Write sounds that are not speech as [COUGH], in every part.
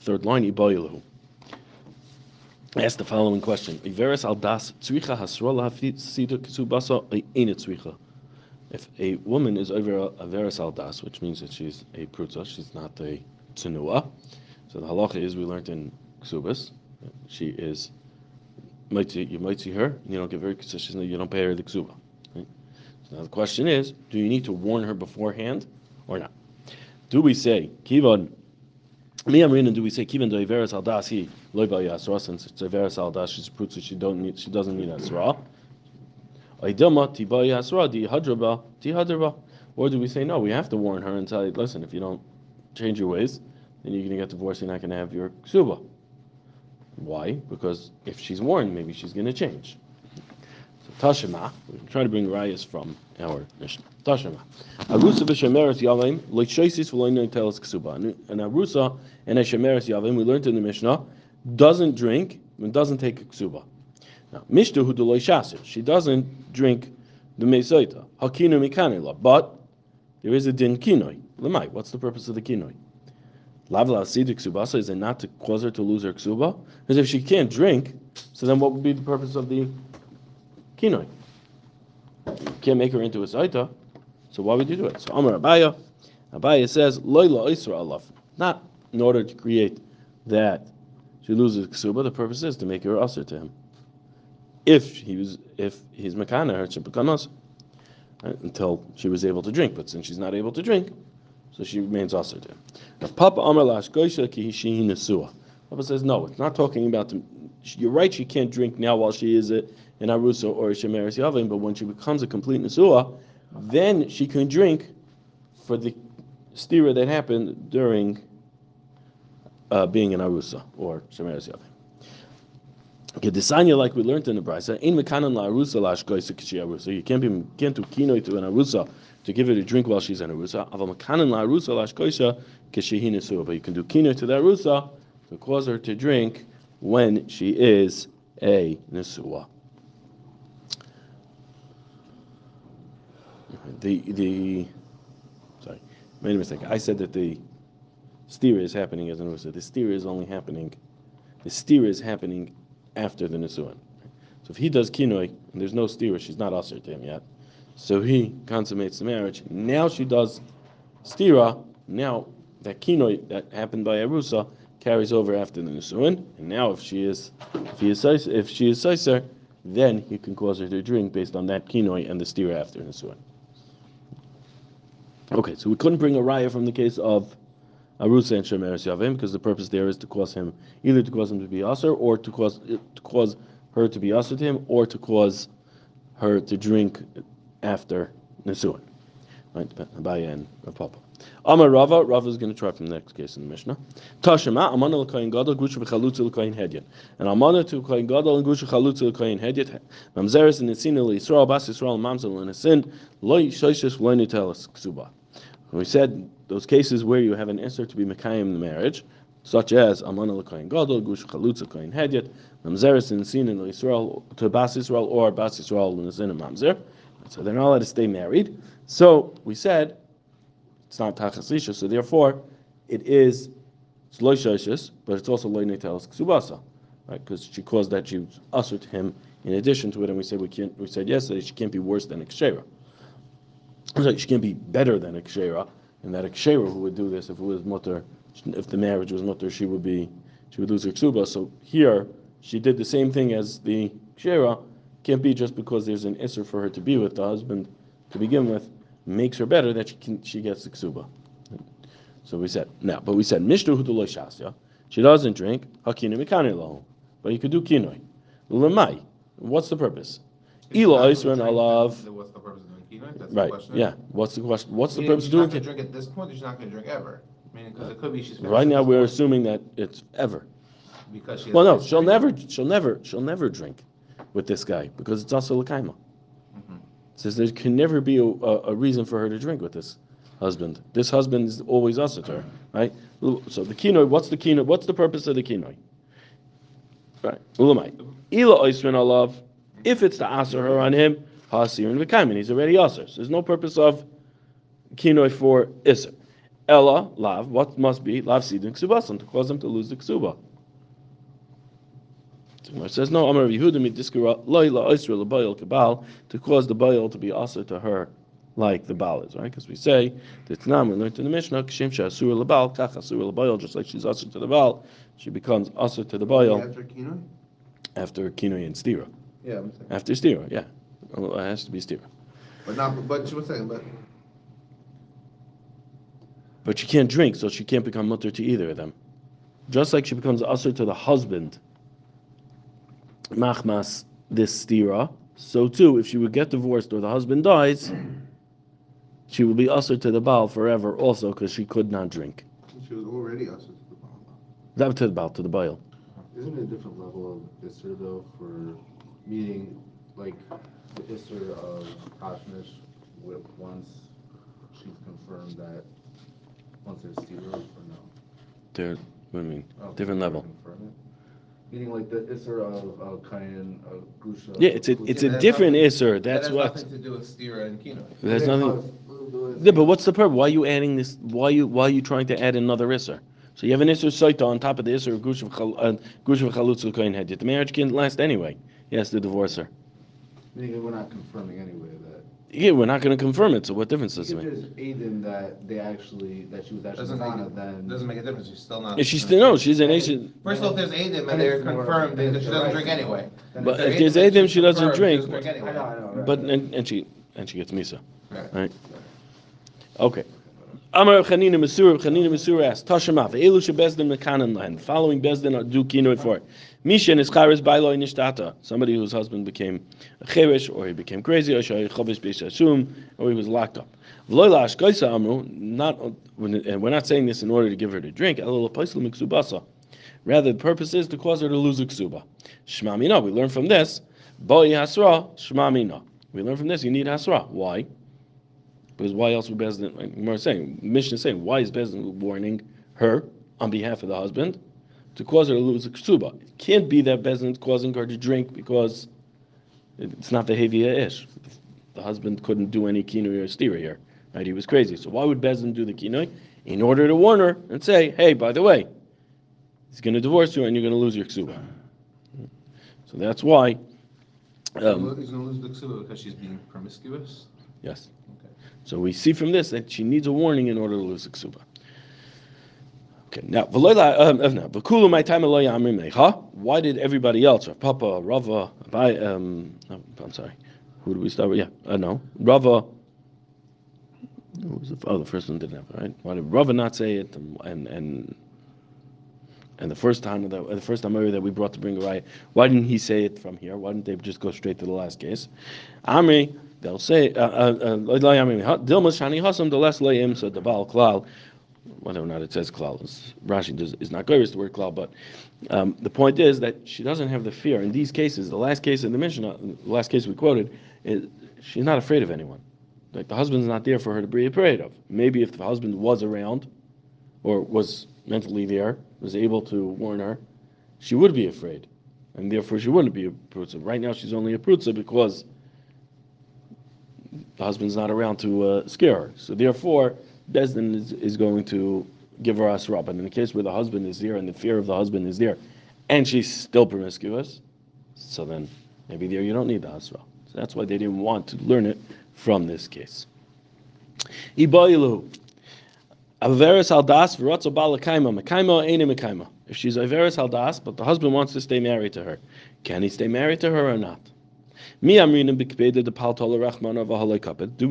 third line ibayelu ask the following question. If a woman is over a veres al das, which means that she's a prutza, she's not a tzenua. So the halacha is we learned in ksubas, she is. Might see, you might see her, you don't get very consistent. You don't pay her the ksuba. Right? So now the question is: Do you need to warn her beforehand, or not? Do we say kivan me amrin do we say kivan do iveres al das he loy yasra since it's iveres al das she's proof she don't need she doesn't need asra. Aidama ti ba yasra di hadraba ti hadraba. Or do we say no? We have to warn her and tell her, listen, if you don't change your ways, then you're going to get divorced. You're not going to have your ksuba. Why? Because if she's warned, maybe she's going to change. Tashima, we try to bring rayas from our mission. Tashima. Arusa v'shemeres yavim loishoisis v'loinoin telas ksuba. And Arusa and a shemeres yavim, we learned in the Mishnah, doesn't drink and doesn't take a ksuba. Now, Mishta hu shasir. She doesn't drink the mesoita. Hakinu mikanila. But there is a din kinoi. Lemai. What's the purpose of the kinoi? Lavla asidik ksubasa is it not to cause her to lose her ksuba? Because if she can't drink, so then what would be the purpose of the kinoi? You can't make her into a saita, so why would you do it? So Amar Abaya, Abaya says, Loila Isra Allah. Not in order to create that she loses ksuba, the purpose is to make her usher to him. If he was, if he's makana, her should become Until she was able to drink, but since she's not able to drink, so she remains usher to him. Now, Papa Amar Lash Goisha Kihishi Nesua. Says, no, it's not talking about, the, you're right, she can't drink now while she is in Arusa or Shemeres Yavim, but when she becomes a complete Nesua, then she can drink for the stira that happened during uh, being an arusa or shemeres yavim. Gedesanya, like we learned in the brisa, in mekanan la arusa la arusa. You can't be can't do kinoi to an arusa to give her a drink while she's an arusa. Aval mekanan la arusa la ashkoisa But you can do kinoi to the arusa to cause her to drink when she is a nesua. the the sorry, made a mistake. I said that the steer is happening as an usa. The steer is only happening. The steer is happening after the nisuan. So if he does kinoi and there's no steer, she's not usher to him yet. So he consummates the marriage. Now she does stira. Now that kinoi that happened by Arusa carries over after the nisuan. And now if she is if he is if she is sicer, then he can cause her to drink based on that kinoi and the steer after nisuan. Okay, so we couldn't bring a raya from the case of Arusa and Shemeres Yavim because the purpose there is to cause him either to cause him to be aser or to cause to cause her to be aser to him or to cause her to drink after Nisuan. Right, Abaya and Papa. Amar Rava, Rava is going to try from the next case in the Mishnah. Tashema, Amana l'kayin gadol, gusha v'chalutza l'kayin hedyet. And Amana to kayin gadol and gusha chalutza l'kayin hedyet. Mamzeres and Nitzina l'Yisrael, Bas Yisrael, Mamzel and Asin, loy shoishes loy nitelas ksuba. We said those cases where you have an answer to be Mekayim the marriage, such as Amana l'Koyin Gadol, Gush Chalutza Koyin Hedyet, Mamzeres in Sin in Israel to Bas Israel or Bas Israel in Sin and Mamzer. So they're not allowed to stay married. So we said it's not Tachas so therefore it is it's but it's also Loy Netelas Ksubasa, right? Because she caused that she was usher to him in addition to it, and we said we can't. We said yesterday she can't be worse than Ekshera like she can't be better than a kshera, and that a kshera who would do this if it was mutter, if the marriage was mutter, she would be she would lose her ksuba. So here she did the same thing as the kshera. Can't be just because there's an isser for her to be with the husband to begin with makes her better that she can she gets the ksuba. So we said now, but we said mishnu huduloy shasya. She doesn't drink hakinu mikani but you could do kinoi. Lemai. What's the purpose? Elo Isra alav. What's the purpose of doing kinoi? That's right. the question. Yeah. What's the question? What's the purpose of doing kinoi? drink at this point. She's not going to drink ever. Because it could be she's. Right now, we're assuming that it's ever. Because she. Well, no, she'll history. never, she'll never, she'll never drink with this guy because it's also lakaima. Says there can never be a, a, reason for her to drink with this husband. This husband is always us to her, right? So the kinoi, what's the kinoi? What's the purpose of the kinoi? Right, ulamai. Ila oisrin alav. If it's to aser her on him, hasir and v'kaimin. He's already aser. So there's no purpose of kinoi for iser. Ella lav. What must be lav sidin ksubasan to cause them to lose the ksuba. Gemara says no. Amar Yehuda midiskura loyla oisra lebayil kabal to cause the bayil to be aser to her like the Baal is, right? Because we say that Tanam, we learned in the Mishnah, Kshim Shasur Labal, Kach Asur Labayil, just like she's Asur to the Baal, she becomes Asur to the Bayil After Kino? after Kinoi and Stira. Yeah, I'm. After Stira, yeah. It has to be Stira. But not, but she was saying, but But she can't drink, so she can't become mutter to either of them. Just like she becomes Asur to the husband, Machmas, this Stira, so too, if she would get divorced or the husband dies, she will be Asur to the Baal forever also because she could not drink. she was already us. That to the Baal, to the Baal. Isn't it a different level of Isser though for meeting like the Isser of Kashmish with once she's confirmed that once there's zero or no? They're, what do you mean? Oh, Different level. Confirm it? Meaning like the Isser of of Kayan of Gusha. Yeah, it's a, it's a that's different nothing- Isser, That that's has what. nothing to do with Stira and Kino. There's nothing. Yeah, but what's the purpose? Why are you adding this? Why you why are you trying to add another Isser? So you have an Isser Saita on top of the Isser of Gush of uh, Chalutz Kohen Hedjit. The marriage can't last anyway. He has to divorce her. Meaning we're not confirming anyway that. Yeah, we're not going to confirm it. So what difference does If it make? there's Aiden that they actually, that she was actually Doesn't make, it- then. doesn't make a difference, she's still not. If she's still no, she's an Asian. First of all, if there's Adim and they're confirmed, then then she doesn't drink anyway. then But if there's Adim, she doesn't confirmed, drink. Doesn't I know, I anyway. know. right. But and, and she and she gets misa. Right. Right. Okay. Amar Rav Chanina Mesura, Rav Chanina Mesura asks, Tashamav, Elu shebezdin mekanan land. Following bezdin do kinoi for it. Misha and Ischaris bailo nishtata. Somebody whose husband became cheresh, or he became crazy, or he or he was locked up. Not, and we're not saying this in order to give her to drink. Rather, the purpose is to cause her to lose a ksuba. Shmamina. We learn from this. Boi hasra. Shmamina. We learn from this. You need hasra. Why? Because why else would Bezdin, like Gemara is saying, Mishnah is saying, why is Bezdin warning her on behalf of the husband to cause her to lose a ksuba? It can't be that Bezdin is causing her to drink because it's not the Havia ish. The husband couldn't do any kinoi or stira here, right? He was crazy. So why would Bezdin do the kinoi? In order to warn her and say, hey, by the way, he's going to divorce you and you're going to lose your ksuba. So that's why. Um, He's gonna lose the ksuba because she's being promiscuous? yes. Okay. So we see from this that she needs a warning in order to lose the ksuba. Okay, now, v'loila- um, uh, my time. Why did everybody else, Rav Papa, Rava, Abai, um, no, I'm sorry, who do we start with? Yeah, uh, no, Rava. Who was the, oh, the first one didn't have it, right? Why did Rava not say it? And and and, and the first time that the first time that we brought to bring a right, why didn't he say it from here? Why didn't they just go straight to the last case? Amri, they'll say, uh, uh, uh, Dilmas Shani Hasam, the less Layim, so the Baal Klal, whether or not it says Klal, Rashi does, is not good, the word Klal, but um, the point is that she doesn't have the fear. In these cases, the last case in the Mishnah, the last case we quoted, is she's not afraid of anyone. Like the husband's not there for her to be afraid of. Maybe if the husband was around, or was mentally there, was able to warn her, she would be afraid. And therefore she wouldn't be a prutza. Right now she's only a prutza because the husband's not around to uh, scare her. So therefore, Bezdin is, is going to give her asra. But in the case where the husband is there and the fear of the husband is there, and she's still promiscuous, so then maybe there you don't need the asra. So that's why they didn't want to learn it from this case. Ibayilu. Averis haldas mekaima. If she's averis haldas, but the husband wants to stay married to her, can he stay married to her or not? Do we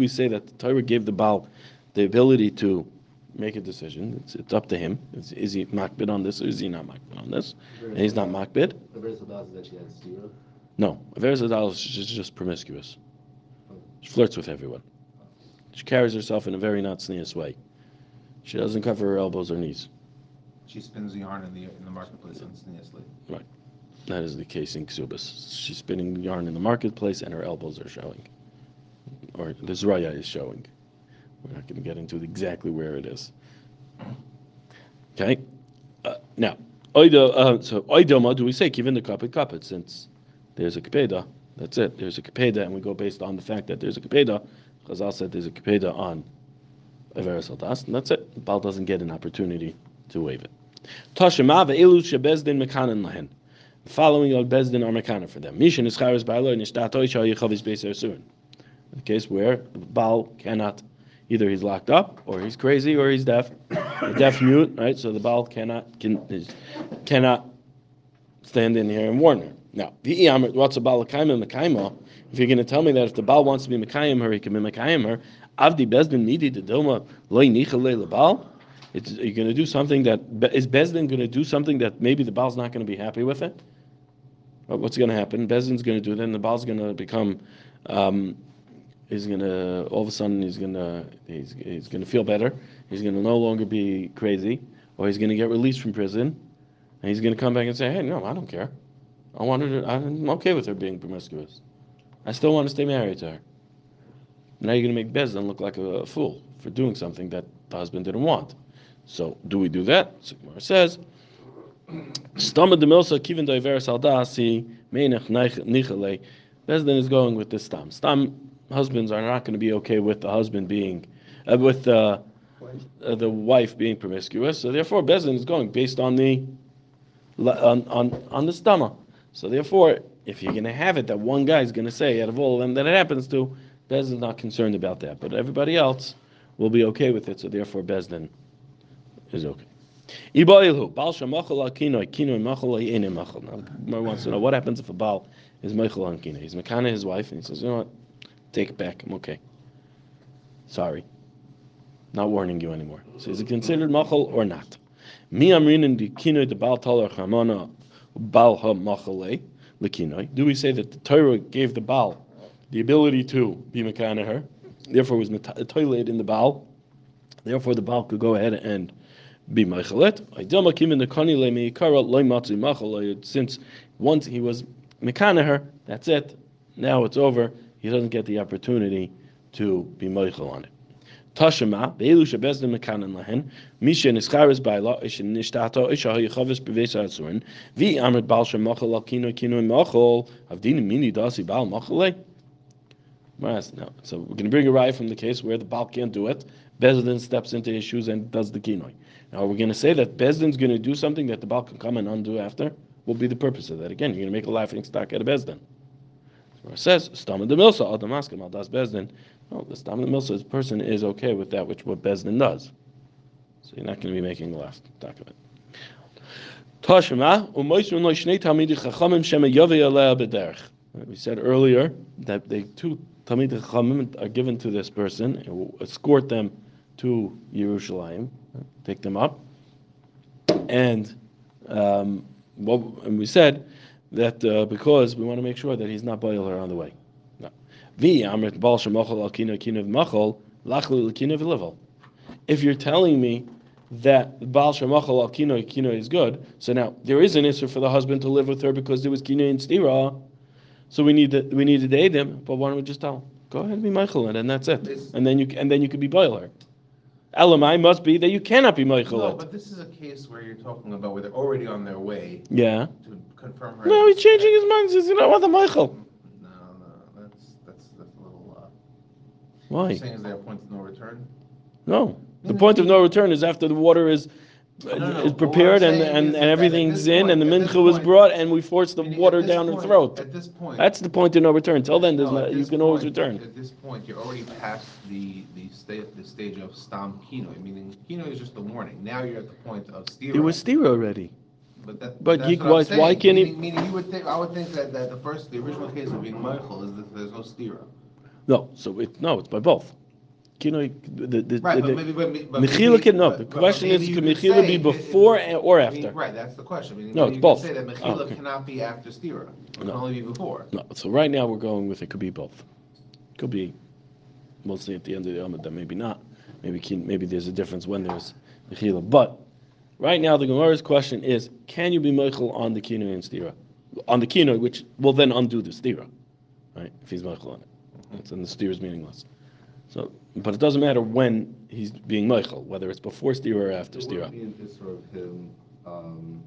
say that the Torah gave the Baal the ability to make a decision? It's, it's up to him. Is, is he makbid on this or is he not makbid on this? And he's not makbid? The verse of that is that she has zero. No. Averis haldas is just, promiscuous. She flirts with everyone. She carries herself in a very not sneeze way. She doesn't cover her elbows or knees. She spins the yarn in the, in the marketplace right That is the case in Ksubas. She's spinning yarn in the marketplace and her elbows are showing. Or the Zraya is showing. We're not going to get into exactly where it is. Okay? Uh, now, oida, uh, so oidoma, do we say given the kapit kapit since there's a kapeda? That's it. There's a kapeda, and we go based on the fact that there's a kapeda. Chazal said there's a kapeda on Averis Aldas, and that's it. Baal doesn't get an opportunity to waive it. Tashema ve'elu shebezdin mekanan lahen. Following of Bezdin are mekana for them. Mishin is charis ba'alo nishtato isha yichavis beiser suin. The case where Baal cannot, either he's locked up, or he's crazy, or he's deaf, deaf mute, right? So the Baal cannot can, is- cannot stand in here and warn her. Now, the what's a Baal kaima mekaima? If you're going to tell me that if the Baal wants to be mekayim her, he can be mekayim her. Avdi Bezdin midi de dilma loy nichale le Baal. It's, you're going to do something that is Bezdin going to do something that maybe the Baal's not going to be happy with it. What's going to happen? Bezdin's going to do then the Baal's going to become. Um, he's going to all of a sudden he's to he's, he's to feel better. He's to no longer be crazy, or he's to get released from prison, and he's to come back and say, "Hey, no, I don't care. I wanted. I'm okay with her being promiscuous. I still want to stay married to her." Now you're to make Bezdin look like a, fool for doing something that the husband didn't want. So do we do that? So Gemara says, "Stama de milsa kivin doiveres aldasi meinach nichale." Bezdin is going with this stam. Stam husbands are not going to be okay with the husband being, uh, with uh, uh, the wife being promiscuous. So therefore, Bezdin is going based on the on on, on the stomach. So therefore, if you're going to have it that one guy is going to say out of all of them that it happens to, Bezdin's not concerned about that. But everybody else will be okay with it. So therefore, Bezdin is okay. Baal Shamachal Kinoi, Kinoi Machal Ene Machal. Now, wants to know what happens if a Baal is Mechal on Kinoi. He's Mekana his wife, and he says, you know what, take it back, I'm okay. Sorry. Not warning you anymore. So is it considered Machal or not? Mi Amrin in the Kinoi, the Baal Talar Chamana, Baal Ha Machale, the Kinoi. Do we say that the Torah gave the Baal the ability to be Mekana her, therefore was toilet in the Baal, therefore the Baal could go ahead and be Mechalet. Aydama kim in the Kani le meikara loy matzi machal. Since once he was Mekana her, that's it. Now it's over. He doesn't get the opportunity to be Meichel on it. Tashema, Beilu Shabezdin Mekanan Lahen, Misha Nischaris Baila, Ish Nishtato, Ish Hayachavis Bevesa Atsurin, Vi Amrit Baal Shemachal Al Kino Kino Machal, Avdina Mini Dasi Baal Machale. No. So we're going to bring a rye from the case where the Baal can't do it. Bezdin steps into his shoes and does the kinoi. Now we're going to say that Bezdin's going to do something that the Baal can come and undo after. Will be the purpose of that? Again, you're going to make a laughing stock out of Bezdin. It says, Stam the Milsa, Al Damaskim, Al Das Bezdin. No, the Stam the Milsa person is okay with that which what Bezdin does. So you're not going to be making a last it. Tashema, umoisru no shnei talmidei chachamim shema yovei aleh b'derech. We said earlier that they two talmidei chachamim are given to this person and will escort them to Yerushalayim, take them up, and um, what, and we said that uh, because we want to make sure that he's not boil her on the way. No. Amrit bal shemachol al kina kina lachlu kina v'level. If you're telling me that Baal Shemachal al Kino Kino is good, so now there is an issue for the husband to live with her because there was Kino and Stira, so we need to, we need to aid him. But why don't we just tell him, go ahead and be meichel, and that's it, and then you and then you could be boil her. Elamai must be that you cannot be meichel. No, but this is a case where you're talking about where they're already on their way yeah. to confirm her. No, he's changing his mind. He says, you know what, the meichel. No, no, that's, that's, that's a little, uh, Why? you're saying is there a point of no return? No. The point of no return is after the water is No, no, is prepared and, and, is and everything's in point- and the mincha was point- brought and we forced the water at this down her throat. At this point. That's the point of no return. Till then, there's no, no, at you this can always return. At this point, you're already past the, the sta- the stage of stam kino, meaning kino is just a warning. Now you're at the point of stira. It was stira already. But that, but that's he- what I'm why- why can't he- Meaning, meaning you would think, I would think that, that the first, the original case of being meichel is that there's no stira. No, so it, no, it's by both. Kino, the, the, Right, the, but maybe, but. but Mechila can, no, the question is, you can Mechila be say it- before or after? Right, that's the question. No, you it's both. Say that Oh, Mechila okay. cannot be after stira. It can No. only be before. No, so right now we're going with it could be both. Could be, we'll at the end of the that maybe not. maybe kin- maybe there's a difference when there's mechila. But right now, the Gemara's question is: Can you be meichel on the kinoi and stira, on the kinoi, which will then undo the stira, right? If he's meichel on it, mm-hmm. That's- then the stira is meaningless. So, but it doesn't matter when he's being meichel, whether it's before stira or after There stira. be an issue of him, um.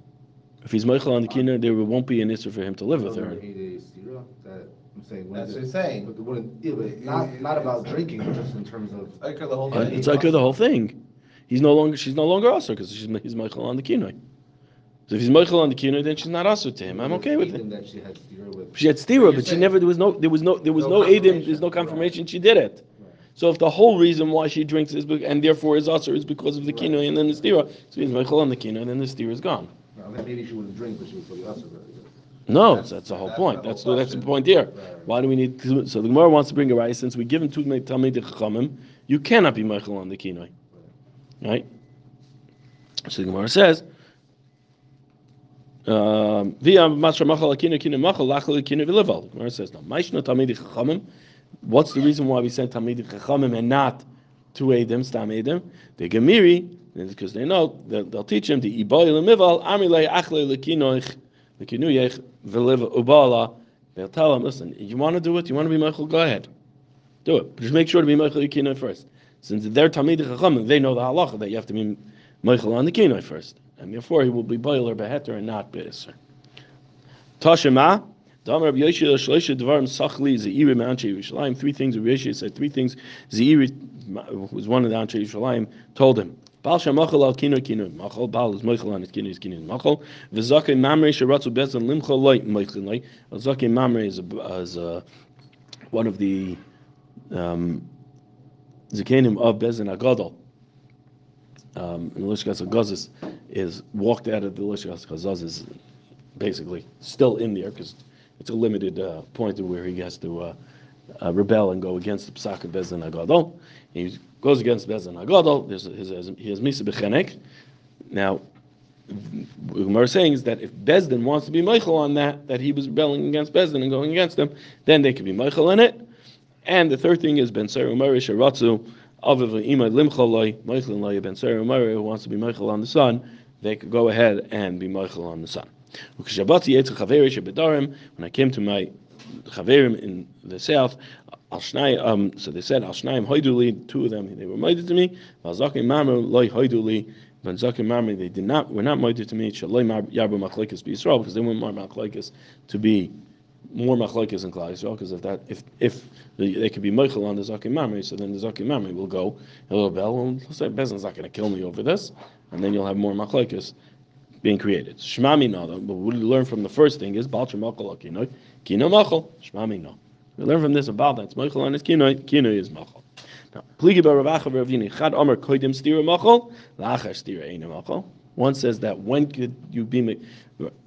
If he's meichel on the kinoi, there won't be an issue for him to live with her. stira, that, I'm saying. That's is what it- he's saying. But it wouldn't, yeah, but not, not about drinking, just in terms of. Like the whole thing. It's like the whole thing. He's no longer, she's no longer also because she's he's meichel on the kinoi. So if he's meichel on the kinoi, then she's not usher to him. I'm okay with it. That she had stira with. She had stira, you're but she never. There was no. There was no. There was No no edim. confirmation. There's no confirmation she did it. So if the whole reason why she drinks is be- and therefore is usher is because of the Right. kinoi and then the stira, so he's meichel on the kinoi, and then the stira is gone. Then maybe she wouldn't drink, but she would still usher. No, That's- that's, the whole that's point. the That's whole the, that's the point here. Right. Why do we need? So the Gemara wants to bring a right since we give him two Talmid Chachamim, you cannot be meichel on the kinoi, right? So the Gemara says. Um, Via Masra Machal Akina Kina Machal Lachal V'Leval. The Gemara says no. Maishna Talmid Chachamim. What's the reason why we send Talmid Chachamim and not two Edim, Stam Edim? The Gemiri, because they know they'll, they'll teach him the Iboy Lemival Amilei Achle Lekinoich Lekinuyech V'Lev Ubala. They'll tell him, listen, you want to do it, you want to be meichel, go ahead, do it. But just make sure to be meichel Kinoi first. Since they're Talmid Chachamim, they know the halacha that you have to be meichel on the Kinoi first, and therefore he will be Boiler Beheter and not Beiser. Tashema. Three things. Rabbi Yoshe said three things. Zeiri was one of the Anche Yerushalayim. Told him. Baal Shamachal al Kino Kino Machal. Baal is Moichel on his Kino is Kino Machal. V'Zakei Mamre Sharatzu Bezan Limchal Loy Moichel Loy. Zakei Mamre is a, is a, one of the um, Zakanim of Bezan Agadol. Um, and the Lishkas Agazis is walked out of the Lishkas Agazis is basically still in there because it's a limited uh, point where he has to uh, uh, rebel and go against the Psak of Agadol. He goes against Bezin Agadol. There's his, he has Misa Bechenek. Now, what is saying is that if Bezdin wants to be meichel on that, that he was rebelling against Bezdin and going against them, then they could be meichel in it. And the third thing is Ben Seir Umari Sharatzu Aviv Imad Limchal Loi Michael Ben Umari who wants to be meichel on the sun, they could go ahead and be Michael on the sun. When I came to my chaverim in the south, um, so they said al shnayim hoiduli, two of them they were moided to me. Al zakim mamre loy hoiduli, but zakim mamre they did not were not moided to me. Shaloi yarbu machlekes be because they want more machlekes to be more machlekes in Klal Yisrael because if that if if they, could be moichel on the zakim mamre, so then the zakim mamre will go a little bell and say Bezin's not going to kill me over this, and then you'll have more machlekes being created. Shmami no, but we learn from the first thing is Balcha Machal Kinoi, Kino Machal, Shmami no. We learn from this about that's Machal on his Kinoi, Kinoi is Machal. Now, Pligi Baravacha Ravini, Chad Omer Koidim Stira Machal, Lachar Stira Eina Machal. One says that when could you be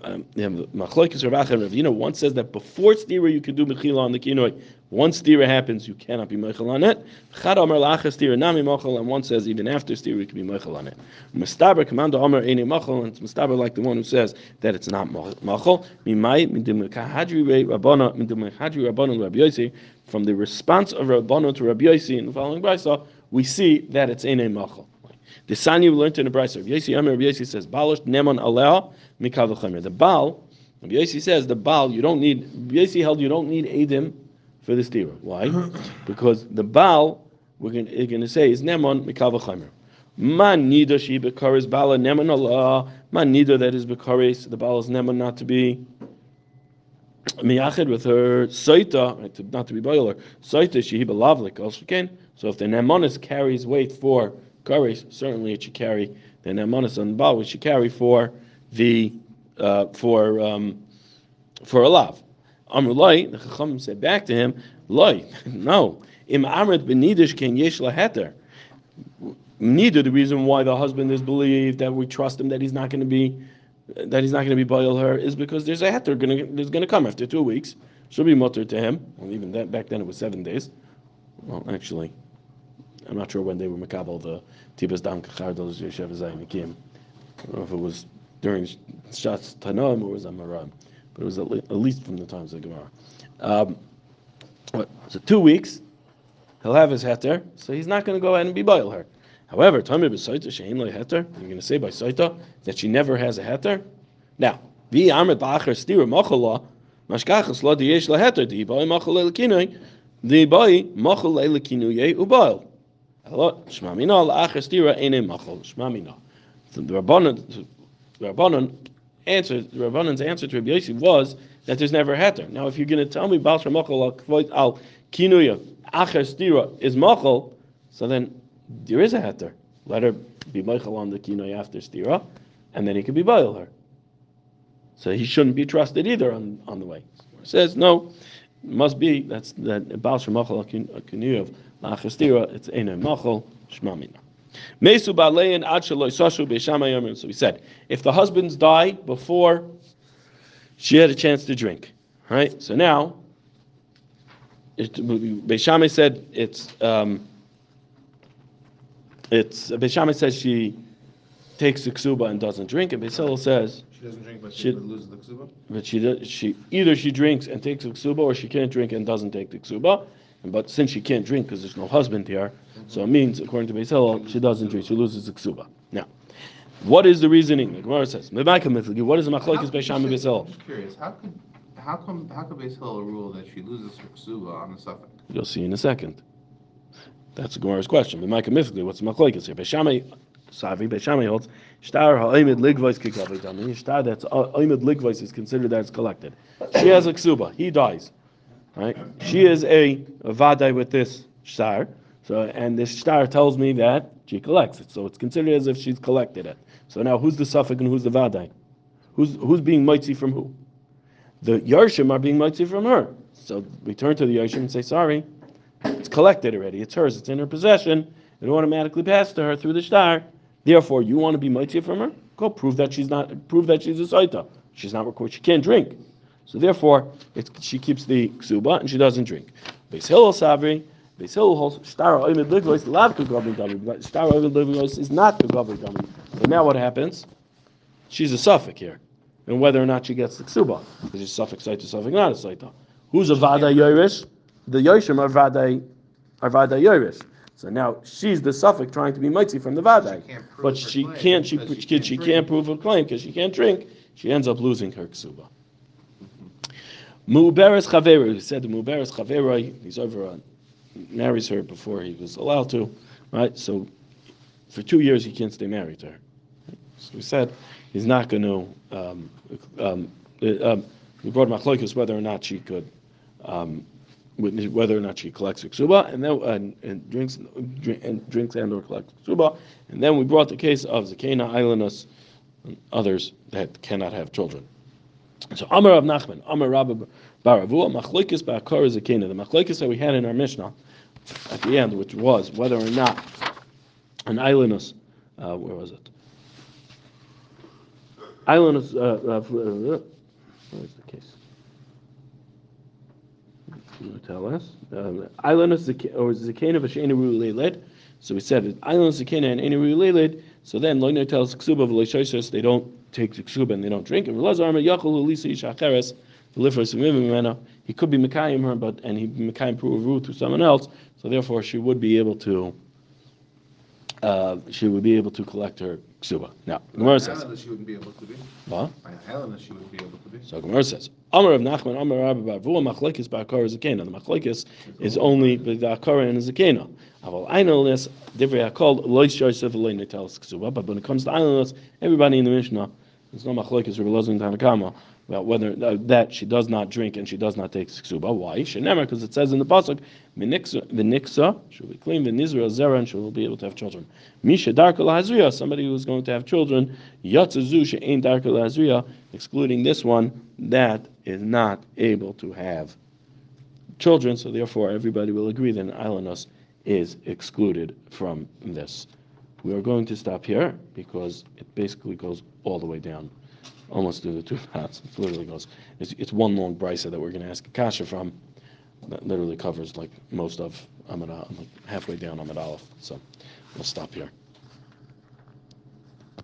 um, One says that before stira you can do mechila on the kinoi. Once stira happens, you cannot be mechil on it. Chad Omer Lachar Stira Nami Machal, and one says even after stira you can be mechil on it. Mustaber Commander Omer Eina Machal, and it's Mustaber like the one who says that it's not machal. Mimai Midim Kahadri Rabbana Midim Kahadri Rabbana Rabbi Yossi. From the response of Rabbana to Rabbi Yossi in the following brisa, we see that it's Eina Machal. The Sanya we learned in the. Rabbi Yossi Amir Rabbi Yossi says, "Balosh neman aleh mikav l'chamer." The Baal, Yossi says, the Baal you don't need. Yossi held you don't need edim for the stira. Why? [COUGHS] because the Baal we're going to say is neman mikav l'chamer. Man nida she bekaris bala neman Allah. Man nida that is bekaris. The Baal is neman not to be miyachid with her saita, not to be boiler. Saita she belavlik also can. So if the nemonis carries weight for kares, certainly it should carry the nemonis on the Baal. We should carry for the uh, for um, for a lav. Amr loy, the Chacham said back to him, loy, [LAUGHS] no. Im amrit benidish ken yesh laheter. Neither the reason why the husband is believed that we trust him that he's not going to be that he's not going to be boil her is because there's a heter going to there's going to come after two weeks. She'll be mutter to him. Well, even that back then it was seven days. Well, actually, I'm not sure when they were makabel the tibas dam kachardos yeshev zayim I don't know if it was during Shatz Tanoim or was Amaram, but it was at, le- at least from the times of Gemara. Um, what, so two weeks, he'll have his heter, so he's not going to go ahead and be boil her. However, Tamir b'Saita shein lo heter. You're going to say by Saita that she never has a heter. Now, vi amet ba'acher stira machala mashkachas lo diyesh la heter di boy machal lekinoi di boy. Machal. Shema mina. The Rabbanan, the Rabbanan answer, the Rabbanan's answer to Rabbi Yossi was that there's never a heter. Now, if you're going to tell me Baal Shem Machal al Kinuya Acher Stira is Machal, so then there is a heter. Let her be Machal on the Kinuya after Stira, and then he could be Baal her. So he shouldn't be trusted either on, on the way. Says, no, must be, that's that Baal Shem Machal al Kinuya it's Eine Machal, Shema Mina. Mesu ad shelo yisashu. So we said, if the husbands die before she had a chance to drink, right? So now, it- Beis Shammai said it's um, it's Beis Shammai says she takes the ksuba and doesn't drink, and Beis Hillel says She doesn't drink, but She- she loses the ksuba? but she she either she drinks and takes the ksuba, or she can't drink and doesn't take the ksuba. But since she can't drink because there's no husband here, so it means according to Beis Hillel, she doesn't drink. She loses the ksuba. Now, what is the reasoning? The Gemara says. What is the machlokes Beis Shammai I'm Beis Hillel? just curious, how could, how come, how could Beis Hillel rule that she loses her ksuba on the suffix? You'll see in a second. That's the Gemara's question. What's the machlokes here? Beis Shammai, Savi Beis Shammai holds shtar ha'oimid ligvais kikavei dami. Shtar that's uh, oimid ligvais is considered that it's collected. She has a ksuba. He dies. Right? She is a, vadai with this star, so and this star tells me that she collects it, so it's considered as if she's collected it. So now, who's the suffix and who's the vadai? Who's who's being mitzi from who? The yarshim are being mitzi from her. So we turn to the yarshim and say, sorry, it's collected already. It's hers. It's in her possession. It automatically passed to her through the star. Therefore, you want to be mitzi from her? Go prove that she's not. Prove that she's a saita. She's not recorded. She can't drink. So therefore, she keeps the ksuba and she doesn't drink. Beis Hillel Savri, Beis Hillel holds Star Oimid Ligvois lav to Gavri Dami, but Oimid Ligvois is not to Gavri Dami. So now what happens? She's a suffix here, and whether or not she gets the ksuba, because she's suffix saita, suffix not a saita. Who's a vada yoirish? The yoshim are vada are vada yoirish. So now she's the suffix trying to be mitzi from the vada, She but she can't. She she she, can't she drink. can't prove her claim because she can't drink. She ends up losing her ksuba. Muberes Chavera, who said Muberes Chavera, he's over on, marries her before he was allowed to, right? So for two years he can't stay married to her. So we said he's not going to, um, um, uh, um, we brought Machlokes whether or not she could, um, whether or not she collects her ksuba and then and, and drinks drink, and drinks and or collects ksuba, and then we brought the case of Zakena Islandus and others that cannot have children. So Amar of Nachman, Amar Rabba Baravua, Machlokes Ba'akar Zakena. The Machlokes that we had in our Mishnah at the end, which was whether or not an islandus, uh, where was it? Islandus, uh, uh, is the case? You tell us? Um, Islandus or Zakena Ru Leiled. So we said Islandus Zakena and Eni Ru Leiled. So then Loina tells Ksuba v'Leishoshos they don't take the Ksuba and they don't drink. And Relazar Amar Yachol Lisa Ishacheres v'Lifros Mimimena. He could be Mekayim her, but and he Mekayim Puru to someone else. So therefore, she would be able to. Uh, she would be able to collect her ksuba. Now, Gemara By says, she wouldn't be able to be. what? By Islanders, she wouldn't be able to be. So Gemara says, Amar of Nachman, Amar Rabbi Barvua, Machlekes Ba'akar is Zakena. The Machlekes is only the Akara and the Zakena. Aval Einolness, Divrei HaKol, Lois Yosef, Eloi Netelis Ksuba. But when it comes to Einolness, everybody in the Mishnah, there's no Machlekes, Rabbi Lozen Tanakama, about whether uh, that she does not drink and she does not take ksuba. Why? Shenemar, because it says in the pasuk, "V'niksa," she will be clean. V'nizra zera, and she will be able to have children. Misha darka lahazriya, somebody who is going to have children. Yatzazu she'ain darka lahazriya, excluding this one that is not able to have children. So therefore, everybody will agree that an islandus is excluded from this. We are going to stop here because it basically goes all the way down almost to the two parts. It literally goes. It's, it's one long brisa that we're going to ask Kasha from. That literally covers like most of Amid, like halfway down Amid Aleph. So we'll stop here.